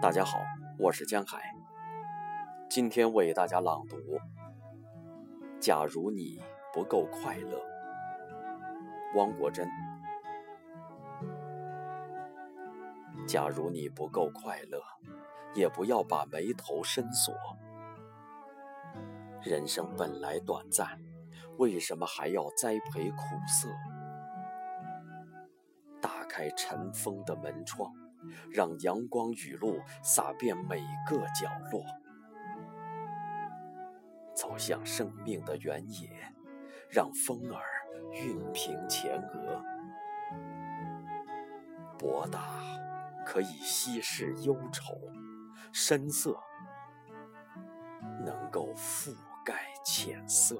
大家好，我是江海，今天为大家朗读《假如你不够快乐》，汪国真。假如你不够快乐，也不要把眉头深锁。人生本来短暂，为什么还要栽培苦涩？打开尘封的门窗。让阳光雨露洒遍每个角落，走向生命的原野，让风儿熨平前额。博大可以稀释忧愁，深色能够覆盖浅色。